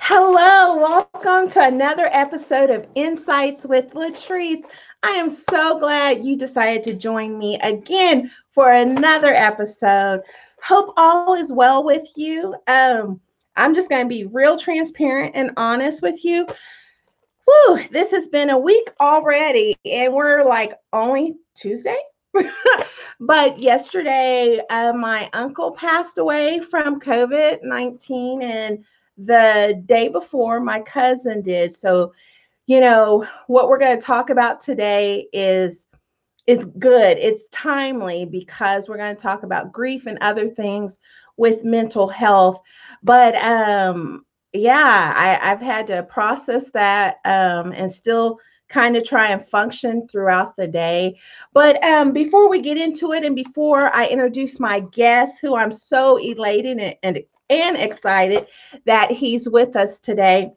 Hello, welcome to another episode of Insights with Latrice. I am so glad you decided to join me again for another episode. Hope all is well with you. Um, I'm just going to be real transparent and honest with you. Whew, this has been a week already, and we're like only Tuesday. but yesterday, uh, my uncle passed away from COVID 19, and the day before, my cousin did. So, you know, what we're going to talk about today is is good. It's timely because we're going to talk about grief and other things with mental health. But um yeah, I, I've had to process that um and still kind of try and function throughout the day. But um, before we get into it, and before I introduce my guest, who I'm so elated and, and, and excited that he's with us today,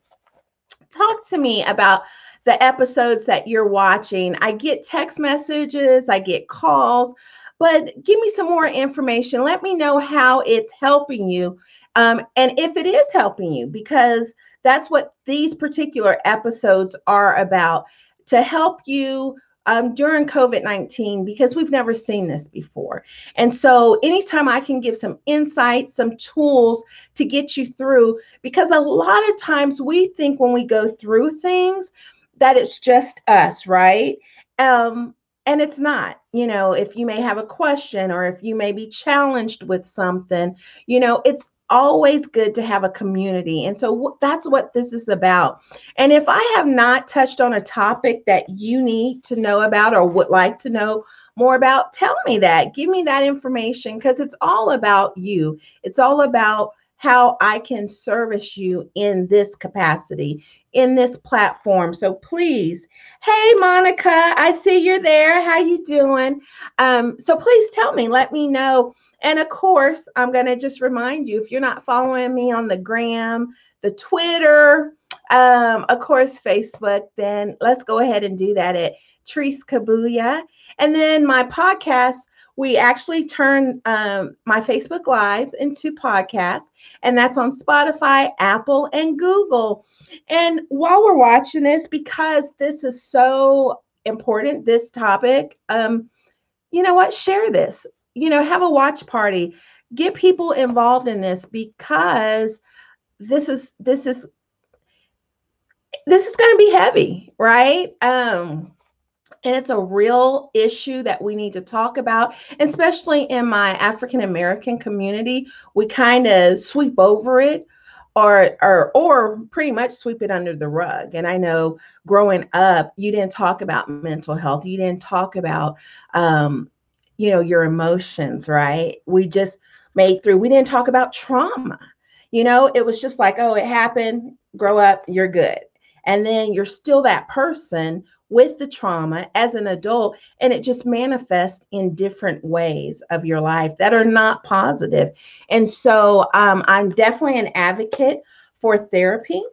talk to me about the episodes that you're watching. I get text messages, I get calls, but give me some more information. Let me know how it's helping you um, and if it is helping you, because that's what these particular episodes are about to help you um, during COVID 19 because we've never seen this before. And so, anytime I can give some insight, some tools to get you through, because a lot of times we think when we go through things that it's just us, right? Um, and it's not. You know, if you may have a question or if you may be challenged with something, you know, it's always good to have a community. And so that's what this is about. And if I have not touched on a topic that you need to know about or would like to know more about, tell me that. Give me that information because it's all about you. It's all about how I can service you in this capacity, in this platform. So please, hey Monica, I see you're there. How you doing? Um, so please tell me, let me know and of course, I'm going to just remind you if you're not following me on the gram, the Twitter, um, of course, Facebook, then let's go ahead and do that at Treese Kabuya. And then my podcast, we actually turn um, my Facebook Lives into podcasts, and that's on Spotify, Apple, and Google. And while we're watching this, because this is so important, this topic, um, you know what? Share this you know, have a watch party. Get people involved in this because this is this is this is going to be heavy, right? Um and it's a real issue that we need to talk about, especially in my African American community. We kind of sweep over it or or or pretty much sweep it under the rug and i know growing up you didn't talk about mental health you didn't talk about um, you know your emotions right? We just made through we didn't talk about trauma. You know it was just like oh it happened grow up you're good. And then you're still that person with the trauma as an adult and it just manifests in different ways of your life that are not positive. And so um, i'm definitely an advocate for therapy.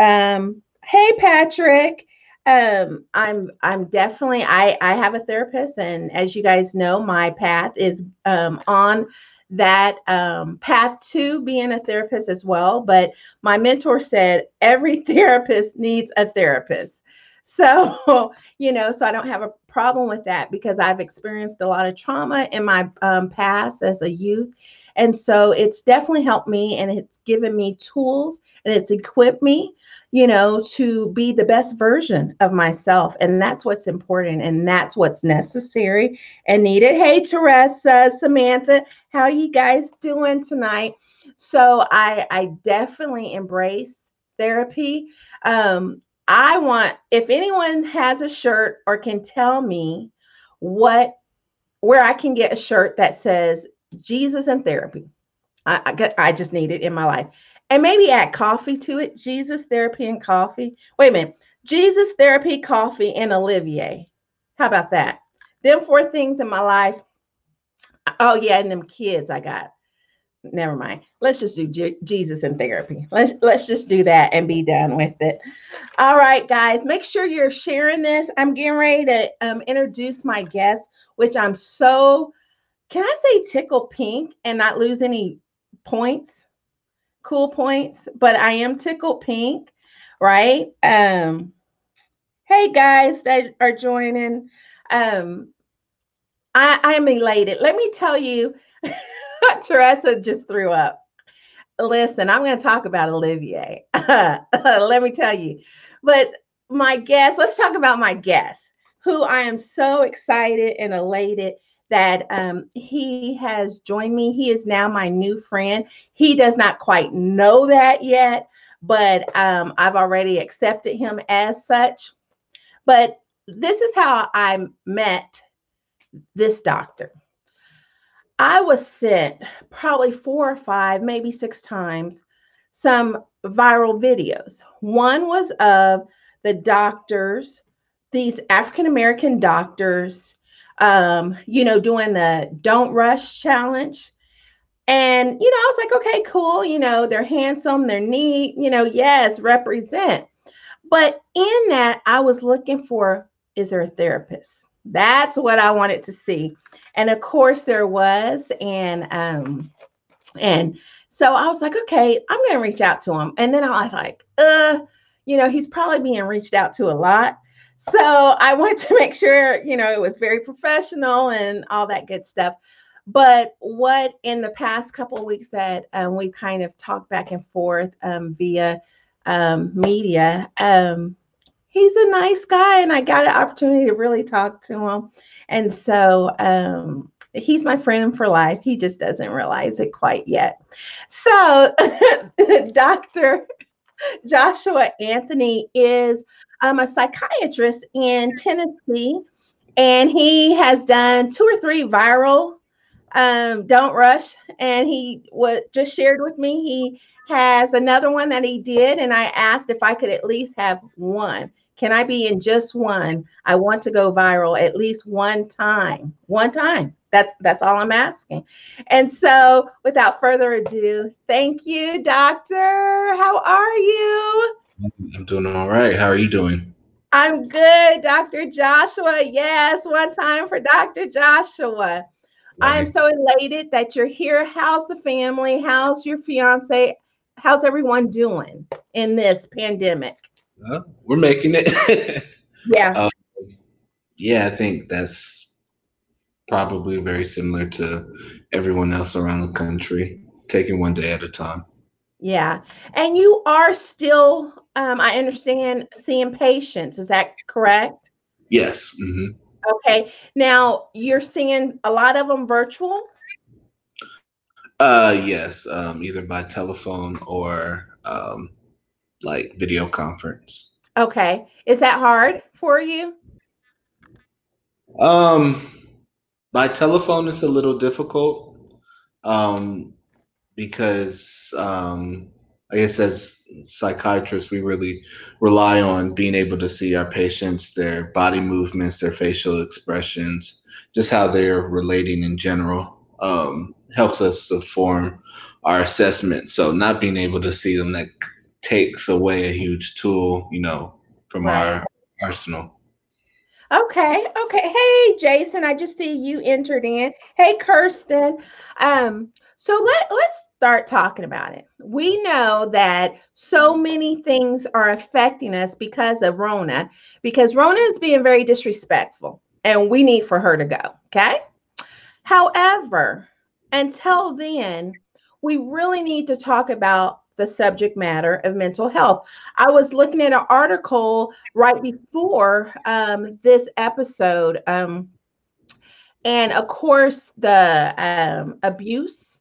Um, hey patrick um, I'm I'm definitely I I have a therapist, and as you guys know, my path is um, on that um, path to being a therapist as well. But my mentor said every therapist needs a therapist. So, you know, so I don't have a problem with that because I've experienced a lot of trauma in my um, past as a youth. And so it's definitely helped me and it's given me tools and it's equipped me, you know, to be the best version of myself. And that's what's important and that's what's necessary and needed. Hey, Teresa, Samantha, how you guys doing tonight? So I I definitely embrace therapy. Um, I want if anyone has a shirt or can tell me what where I can get a shirt that says Jesus and therapy. I, I, I just need it in my life. And maybe add coffee to it. Jesus, therapy, and coffee. Wait a minute. Jesus, therapy, coffee, and Olivier. How about that? Them four things in my life. Oh, yeah, and them kids I got. Never mind. Let's just do J- Jesus and therapy. Let's let's just do that and be done with it. All right, guys. Make sure you're sharing this. I'm getting ready to um, introduce my guest, which I'm so can I say tickle pink and not lose any points? cool points, but I am tickled pink, right? Um, hey guys that are joining. Um, I, I'm elated. Let me tell you, Teresa just threw up. Listen, I'm going to talk about Olivier. Let me tell you. But my guest, let's talk about my guest, who I am so excited and elated that um, he has joined me. He is now my new friend. He does not quite know that yet, but um, I've already accepted him as such. But this is how I met this doctor. I was sent probably four or five, maybe six times, some viral videos. One was of the doctors, these African American doctors, um, you know, doing the don't rush challenge. And, you know, I was like, okay, cool. You know, they're handsome, they're neat, you know, yes, represent. But in that, I was looking for is there a therapist? That's what I wanted to see. And of course there was. And um, and so I was like, okay, I'm gonna reach out to him. And then I was like, uh, you know, he's probably being reached out to a lot. So I wanted to make sure, you know, it was very professional and all that good stuff. But what in the past couple of weeks that um, we kind of talked back and forth um, via um, media, um, he's a nice guy, and I got an opportunity to really talk to him. And so um, he's my friend for life. He just doesn't realize it quite yet. So, Dr. Joshua Anthony is um, a psychiatrist in Tennessee, and he has done two or three viral um, Don't Rush, and he was just shared with me he has another one that he did, and I asked if I could at least have one. Can I be in just one? I want to go viral at least one time. One time. That's that's all I'm asking. And so, without further ado, thank you, doctor. How are you? I'm doing all right. How are you doing? I'm good, Dr. Joshua. Yes, one time for Dr. Joshua. I'm so elated that you're here. How's the family? How's your fiance? How's everyone doing in this pandemic? Uh, we're making it. yeah. Um, yeah, I think that's probably very similar to everyone else around the country, taking one day at a time. Yeah. And you are still, um, I understand, seeing patients. Is that correct? Yes. Mm-hmm. Okay. Now you're seeing a lot of them virtual? Uh, yes. Um, either by telephone or um, like video conference. Okay. Is that hard for you? Um, by telephone is a little difficult. Um, because um, I guess as psychiatrists, we really rely on being able to see our patients, their body movements, their facial expressions, just how they're relating in general. Um, helps us to form our assessment. So not being able to see them that takes away a huge tool, you know, from right. our arsenal. Okay, okay. Hey, Jason, I just see you entered in. Hey, Kirsten. Um, so let let's start talking about it. We know that so many things are affecting us because of Rona, because Rona is being very disrespectful, and we need for her to go. Okay. However, until then, we really need to talk about the subject matter of mental health. I was looking at an article right before um, this episode. Um, and of course, the um, abuse,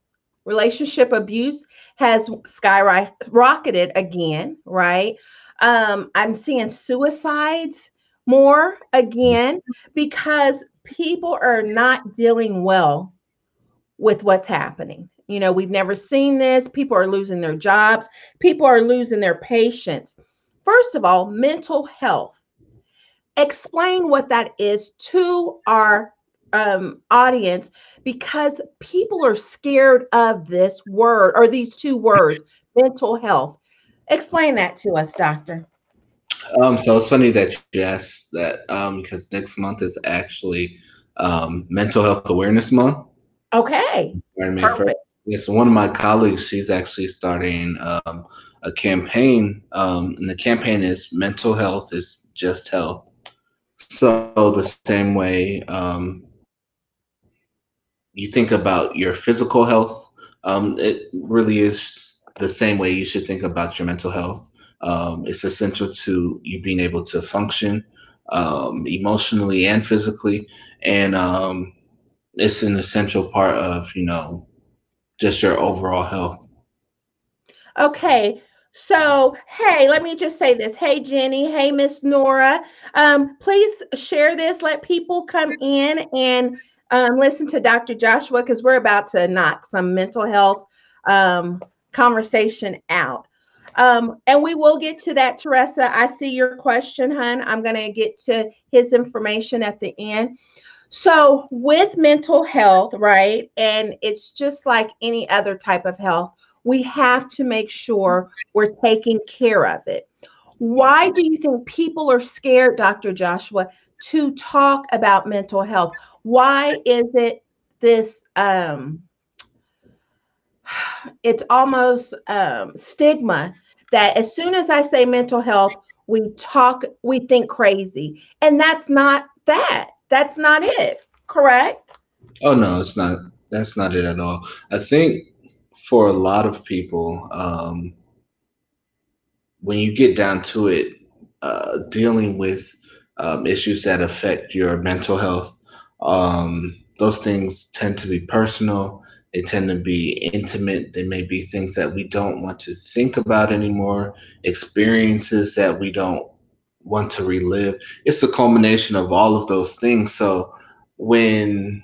relationship abuse, has skyrocketed again, right? Um, I'm seeing suicides more again because people are not dealing well with what's happening. You know, we've never seen this. People are losing their jobs, people are losing their patience. First of all, mental health. Explain what that is to our um, audience because people are scared of this word or these two words, mental health. Explain that to us, doctor. Um, so it's funny that you asked that um, because next month is actually um, Mental Health Awareness Month. Okay. Perfect. Yes, one of my colleagues, she's actually starting um, a campaign, um, and the campaign is mental health is just health. So the same way um, you think about your physical health, um, it really is the same way you should think about your mental health. Um, it's essential to you being able to function um, emotionally and physically, and um, it's an essential part of you know just your overall health. Okay. So, hey, let me just say this. Hey, Jenny. Hey, Miss Nora. Um, please share this. Let people come in and um, listen to Dr. Joshua because we're about to knock some mental health um, conversation out. Um, and we will get to that, Teresa. I see your question, hun. I'm going to get to his information at the end. So, with mental health, right, and it's just like any other type of health, we have to make sure we're taking care of it. Why do you think people are scared, Dr. Joshua, to talk about mental health? Why is it this um it's almost um stigma that as soon as I say mental health, we talk, we think crazy. And that's not that. That's not it, correct? Oh no, it's not. That's not it at all. I think for a lot of people, um, when you get down to it, uh, dealing with um, issues that affect your mental health, um, those things tend to be personal. They tend to be intimate. They may be things that we don't want to think about anymore, experiences that we don't want to relive. It's the culmination of all of those things. So when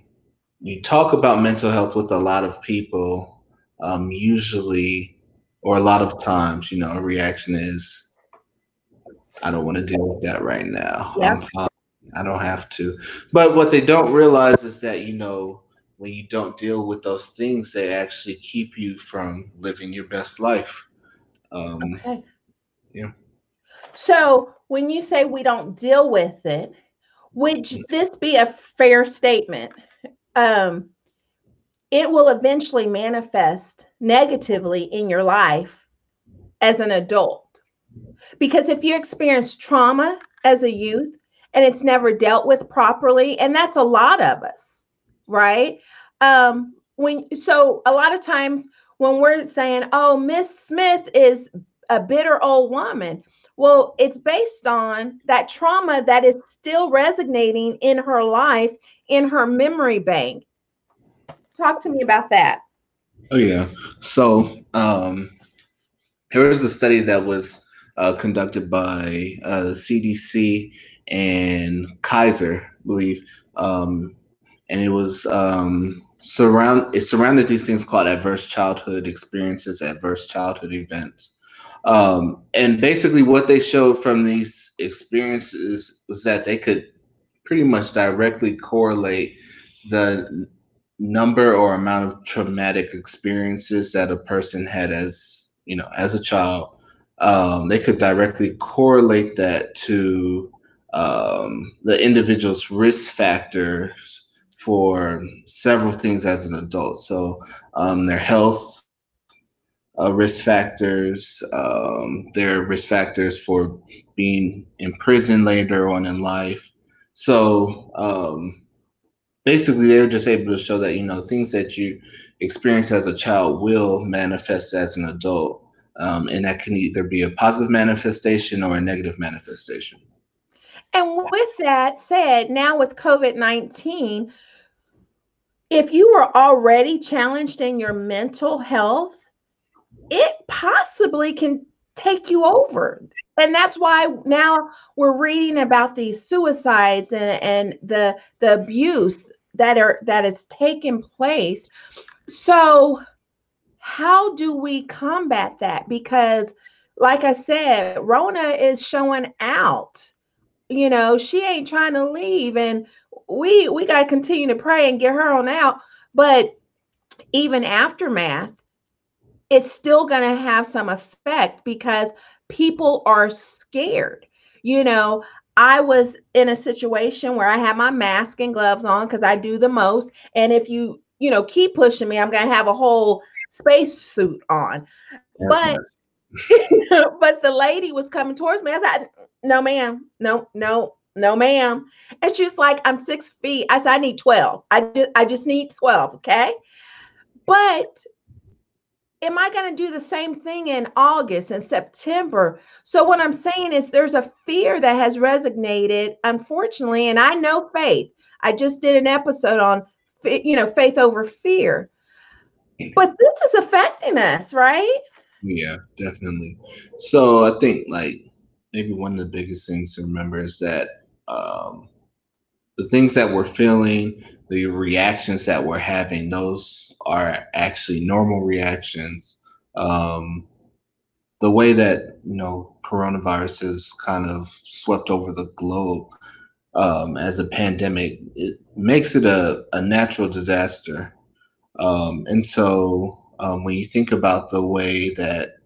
you talk about mental health with a lot of people, um, usually, or a lot of times, you know, a reaction is, I don't want to deal with that right now. Yeah. I don't have to. But what they don't realize is that, you know, when you don't deal with those things, they actually keep you from living your best life. Um, okay. Yeah. So when you say we don't deal with it, would mm. this be a fair statement? Um, it will eventually manifest negatively in your life as an adult. Because if you experience trauma as a youth and it's never dealt with properly, and that's a lot of us, right? Um, when so a lot of times when we're saying, oh, Miss Smith is a bitter old woman, well, it's based on that trauma that is still resonating in her life, in her memory bank. Talk to me about that. Oh, yeah. So, um, here was a study that was uh, conducted by uh, the CDC and Kaiser, I believe. Um, and it was um, surround it surrounded these things called adverse childhood experiences, adverse childhood events. Um, and basically, what they showed from these experiences was that they could pretty much directly correlate the number or amount of traumatic experiences that a person had as you know as a child. Um, they could directly correlate that to um, the individual's risk factors for several things as an adult. So um, their health, uh, risk factors. Um, there are risk factors for being in prison later on in life. So um, basically, they were just able to show that you know things that you experience as a child will manifest as an adult, um, and that can either be a positive manifestation or a negative manifestation. And with that said, now with COVID 19, if you were already challenged in your mental health, it possibly can take you over. And that's why now we're reading about these suicides and, and the the abuse that are that is taking place. So how do we combat that? Because like I said, Rona is showing out. You know, she ain't trying to leave and we we got to continue to pray and get her on out. But even aftermath, it's still going to have some effect because people are scared. You know, I was in a situation where I had my mask and gloves on because I do the most. And if you you know, keep pushing me, I'm gonna have a whole space suit on. but but the lady was coming towards me. I said, no, ma'am, no, no, no, ma'am. And she's like, I'm six feet. I said, I need 12. I just I just need 12, okay? But am I going to do the same thing in August and September? So what I'm saying is there's a fear that has resonated, unfortunately, and I know faith. I just did an episode on you know faith over fear. But this is affecting us, right? Yeah, definitely. So I think like maybe one of the biggest things to remember is that um, the things that we're feeling, the reactions that we're having, those are actually normal reactions. Um, the way that you know coronavirus has kind of swept over the globe um, as a pandemic, it makes it a, a natural disaster. Um, and so um, when you think about the way that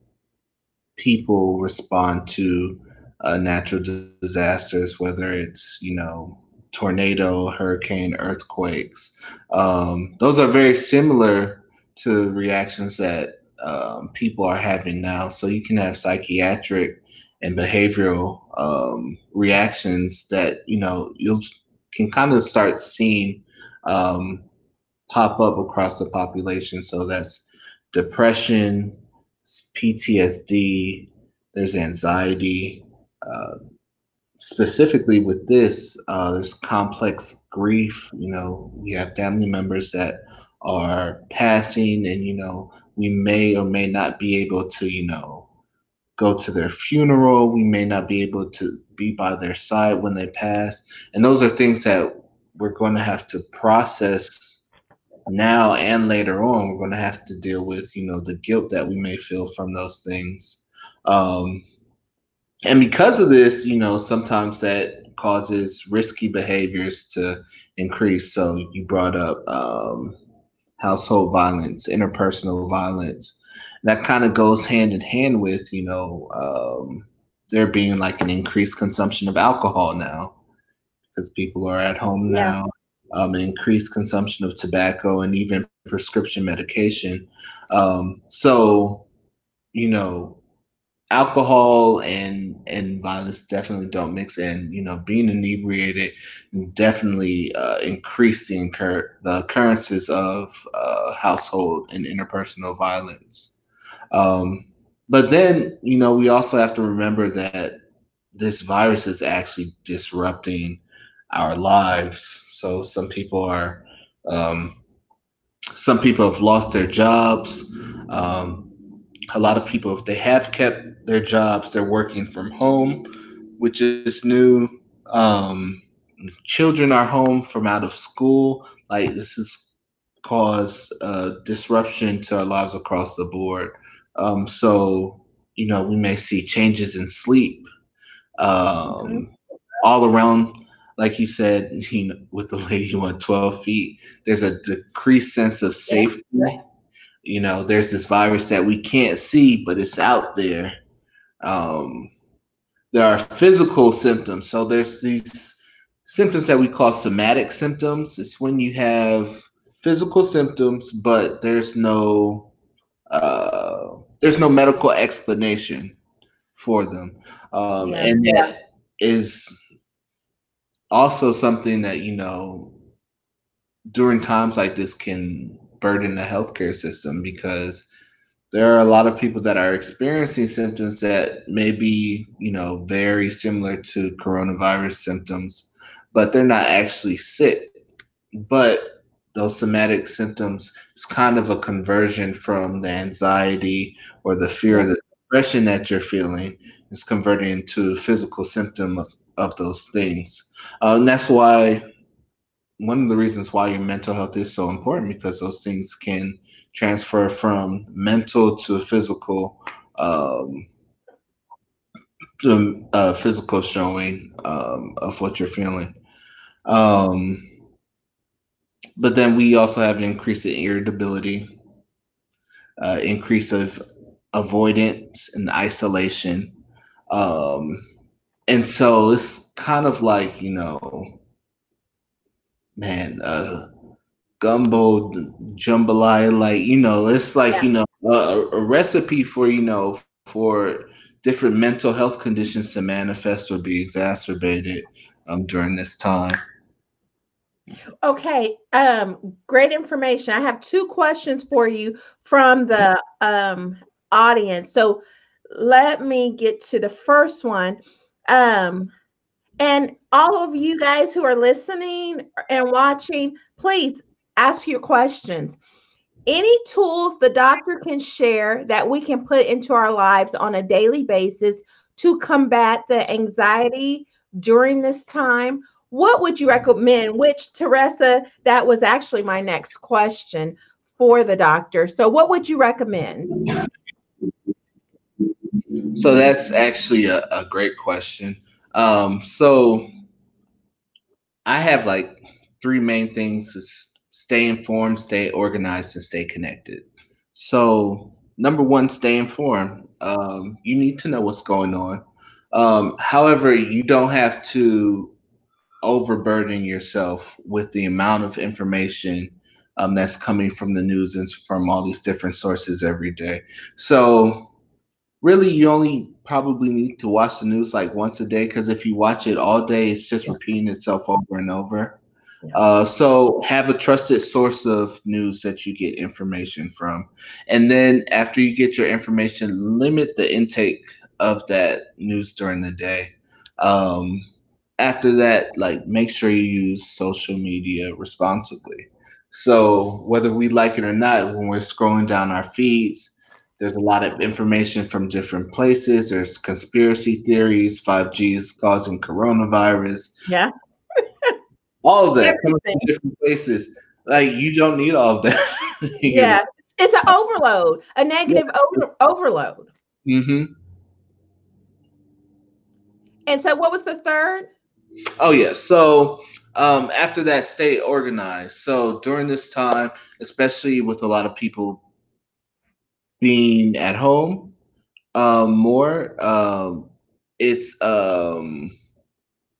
people respond to uh, natural disasters, whether it's, you know, tornado, hurricane, earthquakes, um, those are very similar to reactions that um, people are having now. So you can have psychiatric and behavioral um, reactions that you know you can kind of start seeing um, pop up across the population. So that's depression, PTSD, there's anxiety. Uh, specifically with this, uh, there's complex grief. You know, we have family members that are passing, and you know, we may or may not be able to, you know, go to their funeral. We may not be able to be by their side when they pass. And those are things that we're going to have to process now and later on we're going to have to deal with you know the guilt that we may feel from those things. Um and because of this you know sometimes that causes risky behaviors to increase. So you brought up um household violence interpersonal violence. That kind of goes hand in hand with you know um there being like an increased consumption of alcohol now because people are at home yeah. now um, an increased consumption of tobacco and even prescription medication. Um, so, you know, alcohol and and violence definitely don't mix and you know being inebriated definitely uh, increase the incur the occurrences of uh, household and interpersonal violence um, but then you know we also have to remember that this virus is actually disrupting our lives so some people are, um, some people have lost their jobs. Um, a lot of people, if they have kept their jobs, they're working from home, which is new. Um, children are home from out of school. Like this has caused uh, disruption to our lives across the board. Um, so you know we may see changes in sleep um, mm-hmm. all around like you said, you know, with the lady who went 12 feet, there's a decreased sense of safety. Yeah. You know, there's this virus that we can't see, but it's out there. Um, there are physical symptoms. So there's these symptoms that we call somatic symptoms. It's when you have physical symptoms, but there's no uh, there's no medical explanation for them, um, yeah. and that is also something that you know during times like this can burden the healthcare system because there are a lot of people that are experiencing symptoms that may be you know very similar to coronavirus symptoms but they're not actually sick. But those somatic symptoms is kind of a conversion from the anxiety or the fear or the depression that you're feeling. Is converting a physical symptom of, those things. Uh, and that's why one of the reasons why your mental health is so important because those things can transfer from mental to physical um, the uh, physical showing um, of what you're feeling. Um, but then we also have an increase in irritability, uh, increase of avoidance and isolation. Um, and so it's kind of like you know man uh gumbo jambalaya, like you know, it's like Yeah. you know a, a recipe for you know for different mental health conditions to manifest or be exacerbated um, during this time. Okay, um, great information. I have two questions for you from the um, audience. So let me get to the first one. Um, and all of you guys who are listening and watching, please ask your questions. Any tools the doctor can share that we can put into our lives on a daily basis to combat the anxiety during this time? What would you recommend? Which, Teresa, that was actually my next question for the doctor. So, what would you recommend? So that's actually a, a great question. Um, so I have like three main things: is stay informed, stay organized, and stay connected. So number one, stay informed. Um, you need to know what's going on. Um, however, you don't have to overburden yourself with the amount of information um, that's coming from the news and from all these different sources every day. So really you only probably need to watch the news like once a day because if you watch it all day it's just repeating itself over and over. Uh, so have a trusted source of news that you get information from. And then after you get your information limit the intake of that news during the day. Um, after that like make sure you use social media responsibly. So whether we like it or not when we're scrolling down our feeds there's a lot of information from different places. There's conspiracy theories, 5G is causing coronavirus, Yeah. all of that coming from different places. Like you don't need all of that. Yeah. It's an overload, a negative over- overload. hmm And so, what was the third? Oh yeah. So um, after that, stay organized. So during this time, especially with a lot of people being at home um, more, um, it's um,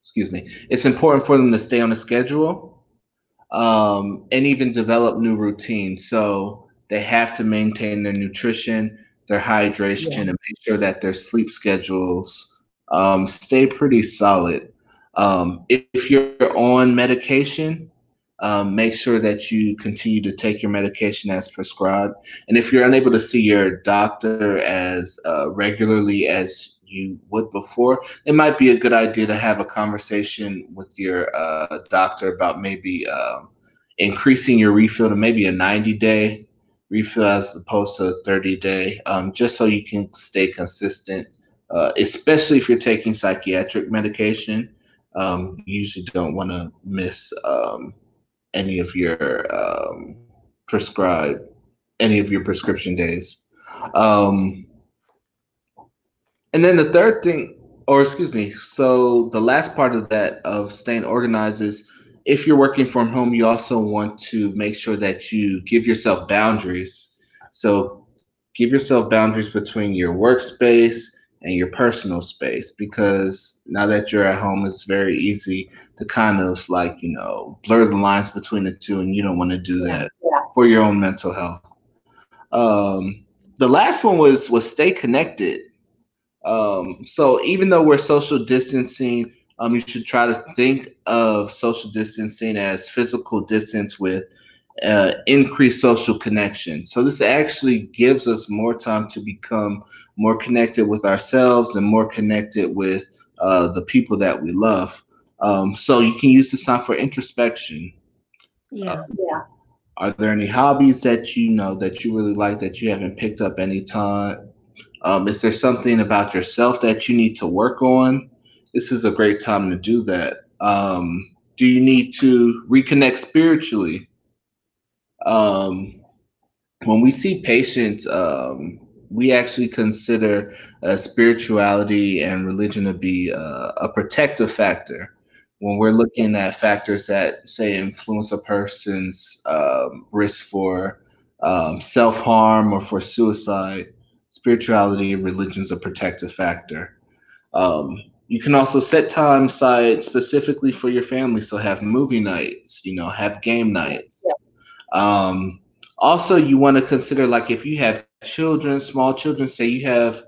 excuse me, it's important for them to stay on a schedule um, and even develop new routines. So they have to maintain their nutrition, their hydration, Yeah. and make sure that their sleep schedules um, stay pretty solid. Um, if, if you're on medication, um, make sure that you continue to take your medication as prescribed. And if you're unable to see your doctor as uh, regularly as you would before, it might be a good idea to have a conversation with your uh, doctor about maybe um, increasing your refill to maybe a 90 day refill as opposed to a 30 day, um, just so you can stay consistent, uh, especially if you're taking psychiatric medication. Um, you usually don't want to miss um, any of your um, prescribed, any of your prescription days. Um, and then the third thing, or excuse me, so the last part of that of staying organized is if you're working from home, you also want to make sure that you give yourself boundaries. So give yourself boundaries between your workspace and your personal space because now that you're at home, it's very easy to kind of like, you know, blur the lines between the two, and you don't want to do that for your own mental health. Um, the last one was was stay connected. Um, so even though we're social distancing, um, you should try to think of social distancing as physical distance with uh, increased social connection. So this actually gives us more time to become more connected with ourselves and more connected with uh, the people that we love. Um, so you can use this time for introspection. Yeah. Are there any hobbies that you know that you really like that you haven't picked up any time? Um, is there something about yourself that you need to work on? This is a great time to do that. Um, do you need to reconnect spiritually? Um, when we see patients, um, we actually consider uh, spirituality and religion to be uh, a protective factor. When we're looking at factors that, say, influence a person's um, risk for um, self harm or for suicide, spirituality and religion is a protective factor. Um, you can also set time aside specifically for your family. So have movie nights, you know, have game nights. Um, also, you want to consider like if you have children, small children, say you have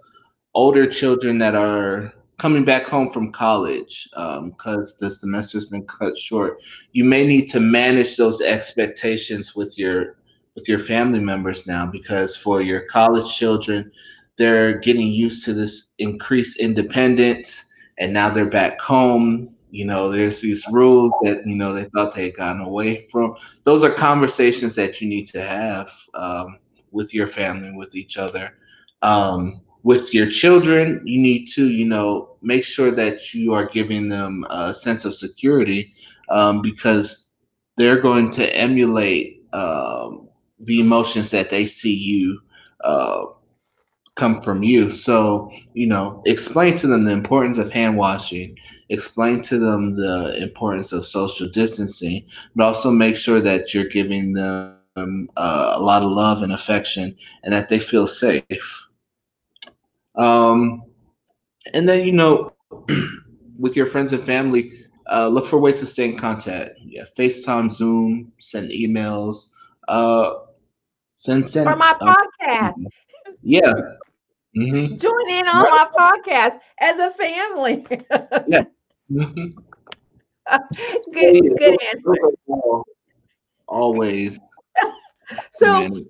older children that are coming back home from college because um, the semester's been cut short, you may need to manage those expectations with your with your family members now because for your college children, they're getting used to this increased independence and now they're back home. You know, there's these rules that you know they thought they had gotten away from. Those are conversations that you need to have um, with your family, with each other. Um, with your children, you need to, you know, make sure that you are giving them a sense of security um, because they're going to emulate um, the emotions that they see you uh, come from you. So, you know, explain to them the importance of hand washing, explain to them the importance of social distancing, but also make sure that you're giving them uh, a lot of love and affection and that they feel safe. Um, and then, you know, with your friends and family, uh, look for ways to stay in contact. Yeah, FaceTime, Zoom, send emails, uh, send send for my uh, podcast. yeah. Mm-hmm. Join in on right. my podcast as a family. yeah. Mm-hmm. good, yeah. good answer. Always. so, um,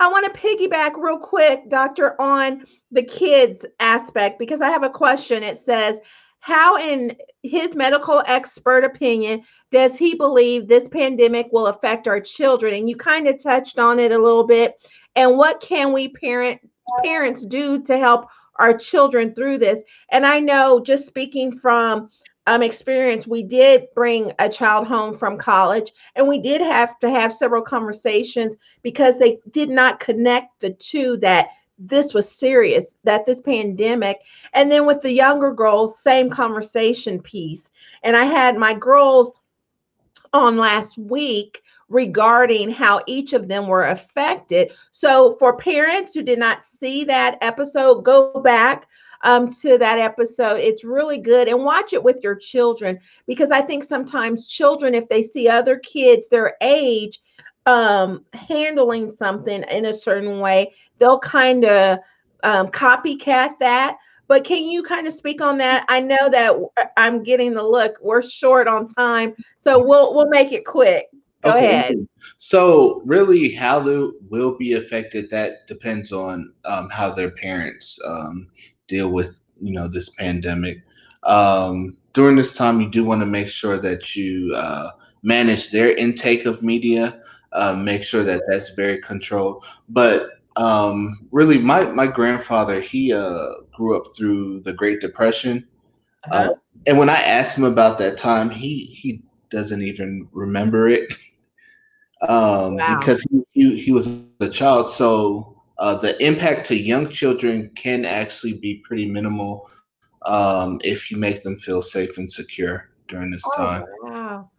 I want to piggyback real quick, Doctor, on the kids aspect because I have a question. It says, how, in his medical expert opinion, does he believe this pandemic will affect our children? And you kind of touched on it a little bit. And what can we parent parents do to help our children through this? And I know, just speaking from um, experience, we did bring a child home from college, and we did have to have several conversations because they did not connect the two that this was serious, that this pandemic. And then with the younger girls, same conversation piece. And I had my girls on last week regarding how each of them were affected. So for parents who did not see that episode, go back um, to that episode. It's really good and watch it with your children because I think sometimes children, if they see other kids their age, um, handling something in a certain way, they'll kind of um, copycat that. But can you kind of speak on that? I know that I'm getting the look. We're short on time, so we'll we'll make it quick. Go okay. ahead. So, really, how they will be affected that depends on um, how their parents um, deal with you know this pandemic. Um, during this time, you do want to make sure that you uh, manage their intake of media uh, make sure that that's very controlled. But um, really, my my grandfather he uh, grew up through the Great Depression, uh-huh. uh, and when I asked him about that time, he he doesn't even remember it um, wow. because he, he, he was a child. So uh, the impact to young children can actually be pretty minimal um, if you make them feel safe and secure during this oh, time. Wow.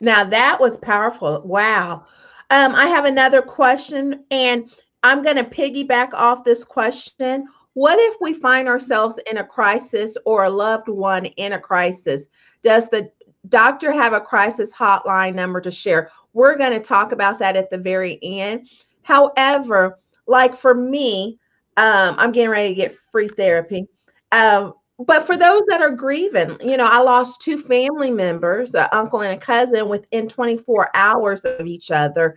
Now that was powerful. Wow. Um, I have another question, and I'm going to piggyback off this question. What if we find ourselves in a crisis or a loved one in a crisis? Does the doctor have a crisis hotline number to share? We're going to talk about that at the very end. However, like for me, um, I'm getting ready to get free therapy. Um, but for those that are grieving, you know, I lost two family members, an uncle and a cousin, within 24 hours of each other.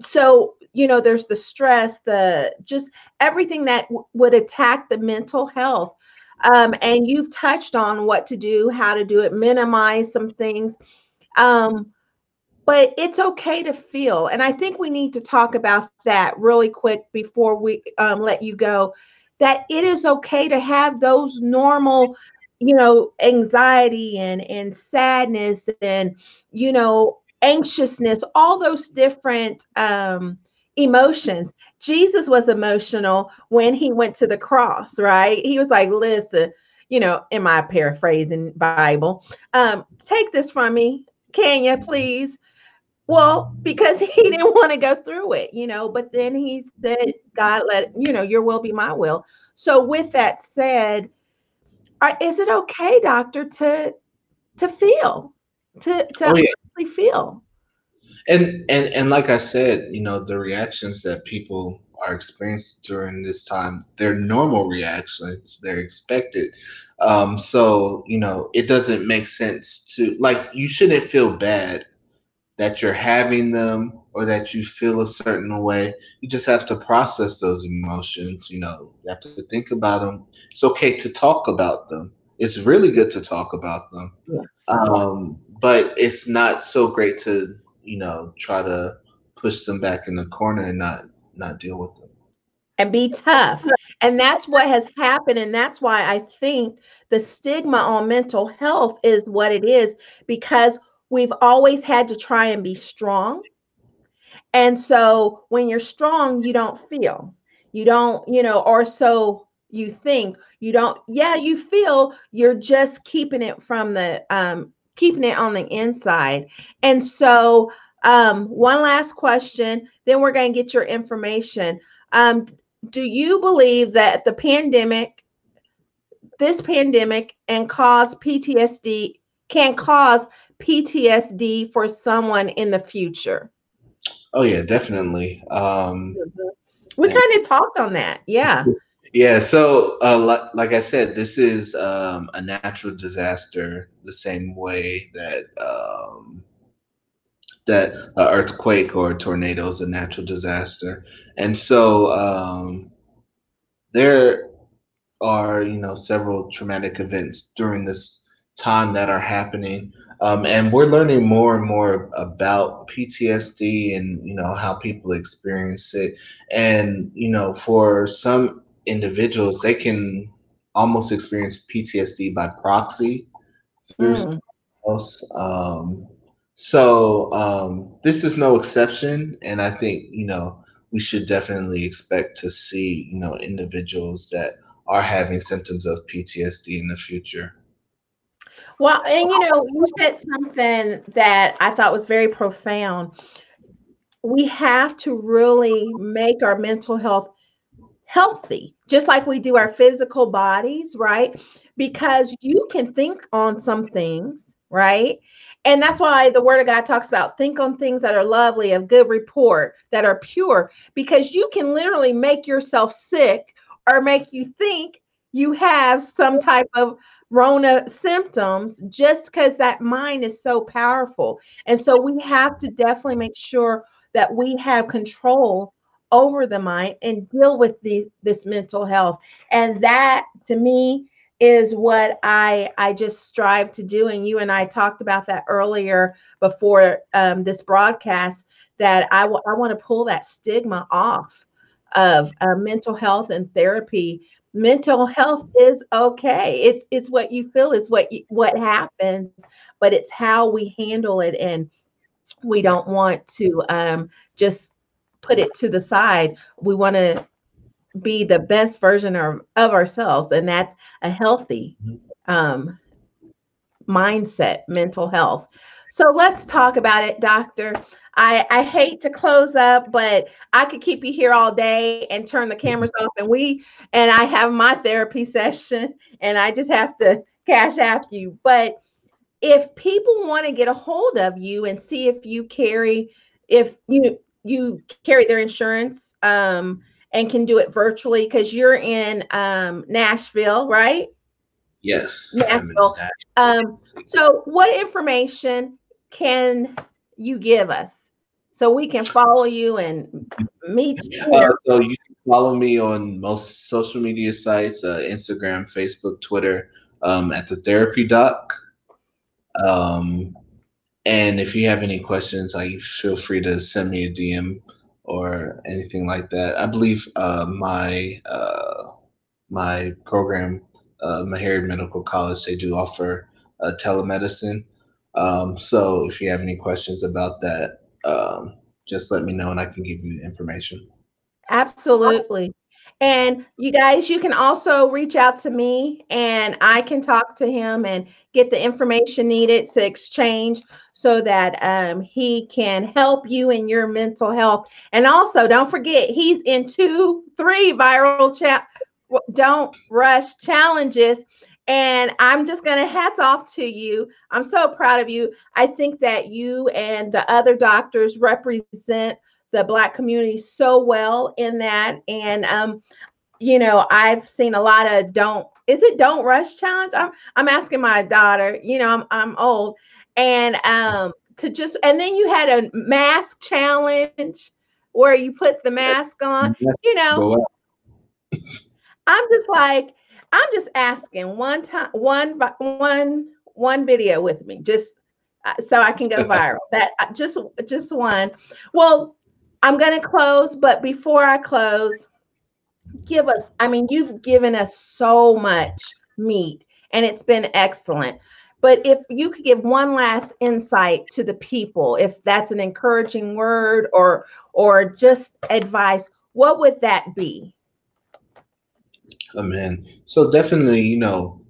So, you know, there's the stress, the just everything that w- would attack the mental health. Um, and you've touched on what to do, how to do it, minimize some things. Um, but it's okay to feel. And I think we need to talk about that really quick before we um, let you go that it is okay to have those normal you know anxiety and and sadness and you know anxiousness all those different um emotions. Jesus was emotional when he went to the cross right? He was like listen you know in my paraphrasing bible? Um take this from me can you please well, because he didn't want to go through it, you know, but then he said, God, let, you know, your will be my will. So with that said, are, is it okay, doctor, to to feel, to to oh, yeah. feel? And and and like I said, you know, the reactions that people are experiencing during this time, they're normal reactions. They're expected. Um, so you know, it doesn't make sense to like you shouldn't feel bad that you're having them or that you feel a certain way. You just have to process those emotions. You know, you have to think about them. It's okay to talk about them. It's really good to talk about them. Yeah. Um, but it's not so great to, you know, try to push them back in the corner and not not deal with them and be tough. And that's what has happened. And that's why I think the stigma on mental health is what it is because we've always had to try and be strong. And so when you're strong, you don't feel, you don't, you know, or so you think you don't, yeah, you feel you're just keeping it from the, um, keeping it on the inside. And so, um, one last question, then we're going to get your information. Um, do you believe that the pandemic, this pandemic, and cause PTSD can cause PTSD for someone in the future? Oh yeah, definitely. Um, mm-hmm. we kind of talked on that. Yeah. Yeah. So, uh, like, like I said, this is um, a natural disaster, the same way that um, that an earthquake or a tornado is a natural disaster, and so um, there are you know several traumatic events during this time that are happening um, and we're learning more and more about PTSD and you know how people experience it. And you know, for some individuals, they can almost experience PTSD by proxy through mm. else. Um, so um, this is no exception, and I think you know we should definitely expect to see you know individuals that are having symptoms of PTSD in the future. Well, and you know, you said something that I thought was very profound. We have to really make our mental health healthy, just like we do our physical bodies, right? Because you can think on some things, right? And that's why the word of God talks about think on things that are lovely, of good report, that are pure, because you can literally make yourself sick or make you think you have some type of Rona symptoms just because that mind is so powerful. And so we have to definitely make sure that we have control over the mind and deal with these this mental health. And that to me is what I I just strive to do. And you and I talked about that earlier before um, this broadcast that I, w- I want to pull that stigma off of uh, mental health and therapy mental health is okay. It's it's what you feel is what you, what happens but it's how we handle it and we don't want to um, just put it to the side. We want to be the best version of, of ourselves and that's a healthy mm-hmm. um, mindset mental health so let's talk about it doctor I, I hate to close up, but I could keep you here all day and turn the cameras off. And we and I have my therapy session, and I just have to cash app you. But if people want to get a hold of you and see if you carry, if you you carry their insurance, um, and can do it virtually because you're in um, Nashville, right? Yes. Nashville. Um, so, what information can you give us? so we can follow you and meet you. Uh, so you can follow me on most social media sites: uh, Instagram, Facebook, Twitter, um, at the Therapy Doc. Um, and if you have any questions, like feel free to send me a DM or anything like that. I believe uh, my uh, my program, uh, Meharry Medical College, they do offer uh, telemedicine. Um, so if you have any questions about that, um, just let me know and I can give you the information. Absolutely. And you guys, you can also reach out to me and I can talk to him and get the information needed to exchange so that um, he can help you in your mental health. And also, don't forget, he's in two, three viral chat. Don't rush challenges. And I'm just going to hats off to you. I'm so proud of you. I think that you and the other doctors represent the Black community so well in that. And, um, you know, I've seen a lot of don't, is it don't rush challenge? I'm, I'm asking my daughter, you know, I'm, I'm old. And um, to just, and then you had a mask challenge where you put the mask on, you know. I'm just like, I'm just asking one time, one one one video with me, just uh, so I can go viral. that uh, just just one. Well, I'm gonna close, but before I close, give us. I mean, you've given us so much meat, and it's been excellent. But if you could give one last insight to the people, if that's an encouraging word or or just advice, what would that be? Amen. So definitely, you know,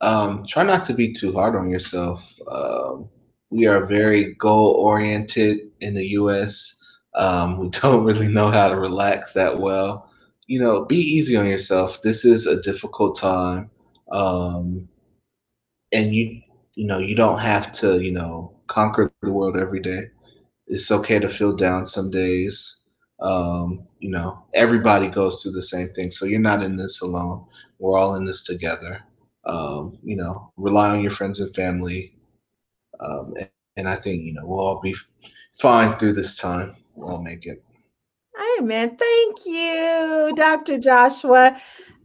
um, try not to be too hard on yourself. Um, we are very goal oriented in the U.S. Um, we don't really know how to relax that well. You know, be easy on yourself. This is a difficult time, um, and you, you know, you don't have to, you know, conquer the world every day. It's okay to feel down some days. Um, you know, everybody goes through the same thing. So you're not in this alone. We're all in this together. Um, you know, rely on your friends and family. Um, and, and I think, you know, we'll all be fine through this time. We'll all make it. Amen. Thank you, Dr. Joshua.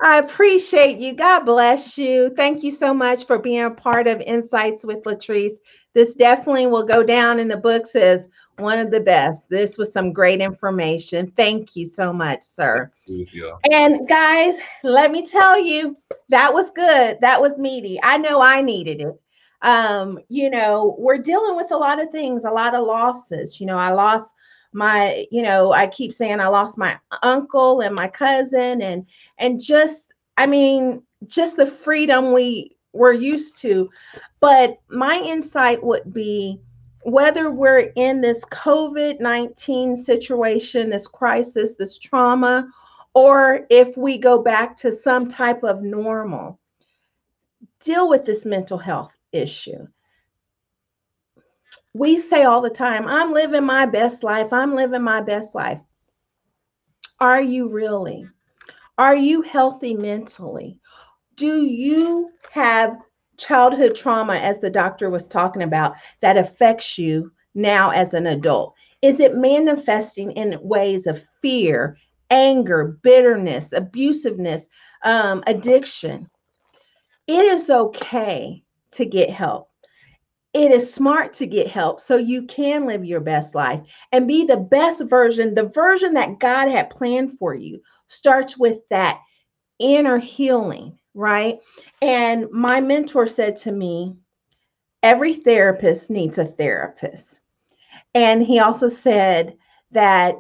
I appreciate you. God bless you. Thank you so much for being a part of Insights with Latrice. This definitely will go down in the books as one of the best. This was some great information. Thank you so much, sir. And guys, let me tell you, that was good. That was meaty. I know I needed it. Um, you know, we're dealing with a lot of things, a lot of losses. You know, I lost my, you know, I keep saying I lost my uncle and my cousin and and just I mean, just the freedom we were used to. But my insight would be whether we're in this COVID 19 situation, this crisis, this trauma, or if we go back to some type of normal, deal with this mental health issue. We say all the time, I'm living my best life. I'm living my best life. Are you really? Are you healthy mentally? Do you have childhood trauma, as the doctor was talking about, that affects you now as an adult? Is it manifesting in ways of fear, anger, bitterness, abusiveness, um, addiction? It is okay to get help. It is smart to get help so you can live your best life and be the best version, the version that God had planned for you. Starts with that inner healing right? And my mentor said to me, every therapist needs a therapist. And he also said that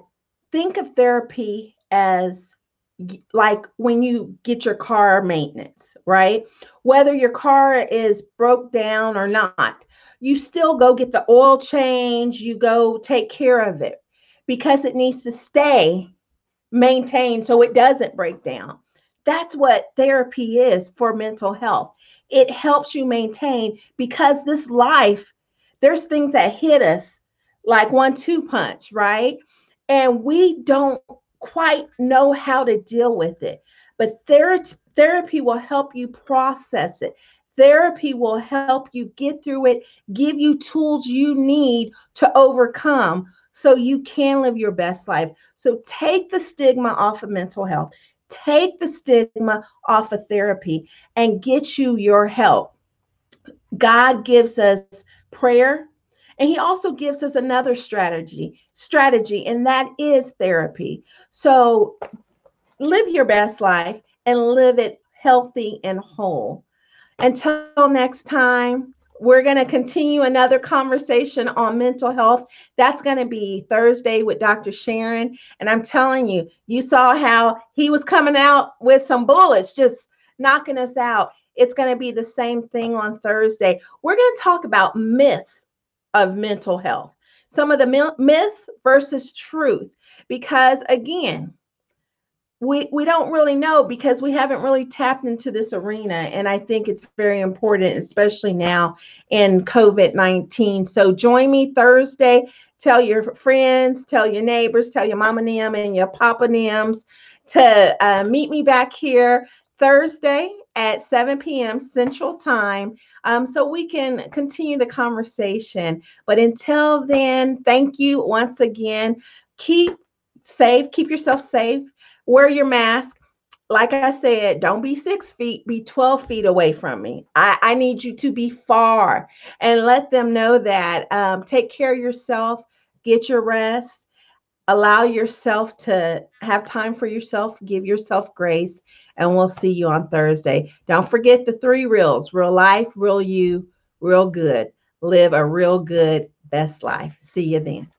think of therapy as like when you get your car maintenance, right? Whether your car is broke down or not, you still go get the oil change, you go take care of it because it needs to stay maintained so it doesn't break down. That's what therapy is for mental health. It helps you maintain because this life, there's things that hit us like one two punch, right? And we don't quite know how to deal with it. But ther- therapy will help you process it. Therapy will help you get through it, give you tools you need to overcome so you can live your best life. So take the stigma off of mental health take the stigma off of therapy and get you your help. God gives us prayer and he also gives us another strategy, strategy and that is therapy. So live your best life and live it healthy and whole. Until next time, we're going to continue another conversation on mental health. That's going to be Thursday with Dr. Sharon. And I'm telling you, you saw how he was coming out with some bullets, just knocking us out. It's going to be the same thing on Thursday. We're going to talk about myths of mental health, some of the myths versus truth. Because again, we we don't really know because we haven't really tapped into this arena and i think it's very important especially now in covid-19 so join me thursday. Tell your friends tell your neighbors tell your mama nim and your papa nims to uh, meet me back here thursday at 7 p.m central time um, so we can continue the conversation. But until then thank you once again. Keep safe keep yourself safe wear your mask. Like I said, don't be six feet, be 12 feet away from me. I, I need you to be far and let them know that. Um, take care of yourself, get your rest, allow yourself to have time for yourself, give yourself grace, and we'll see you on Thursday. Don't forget the three reals real life, real you, real good. Live a real good, best life. See you then.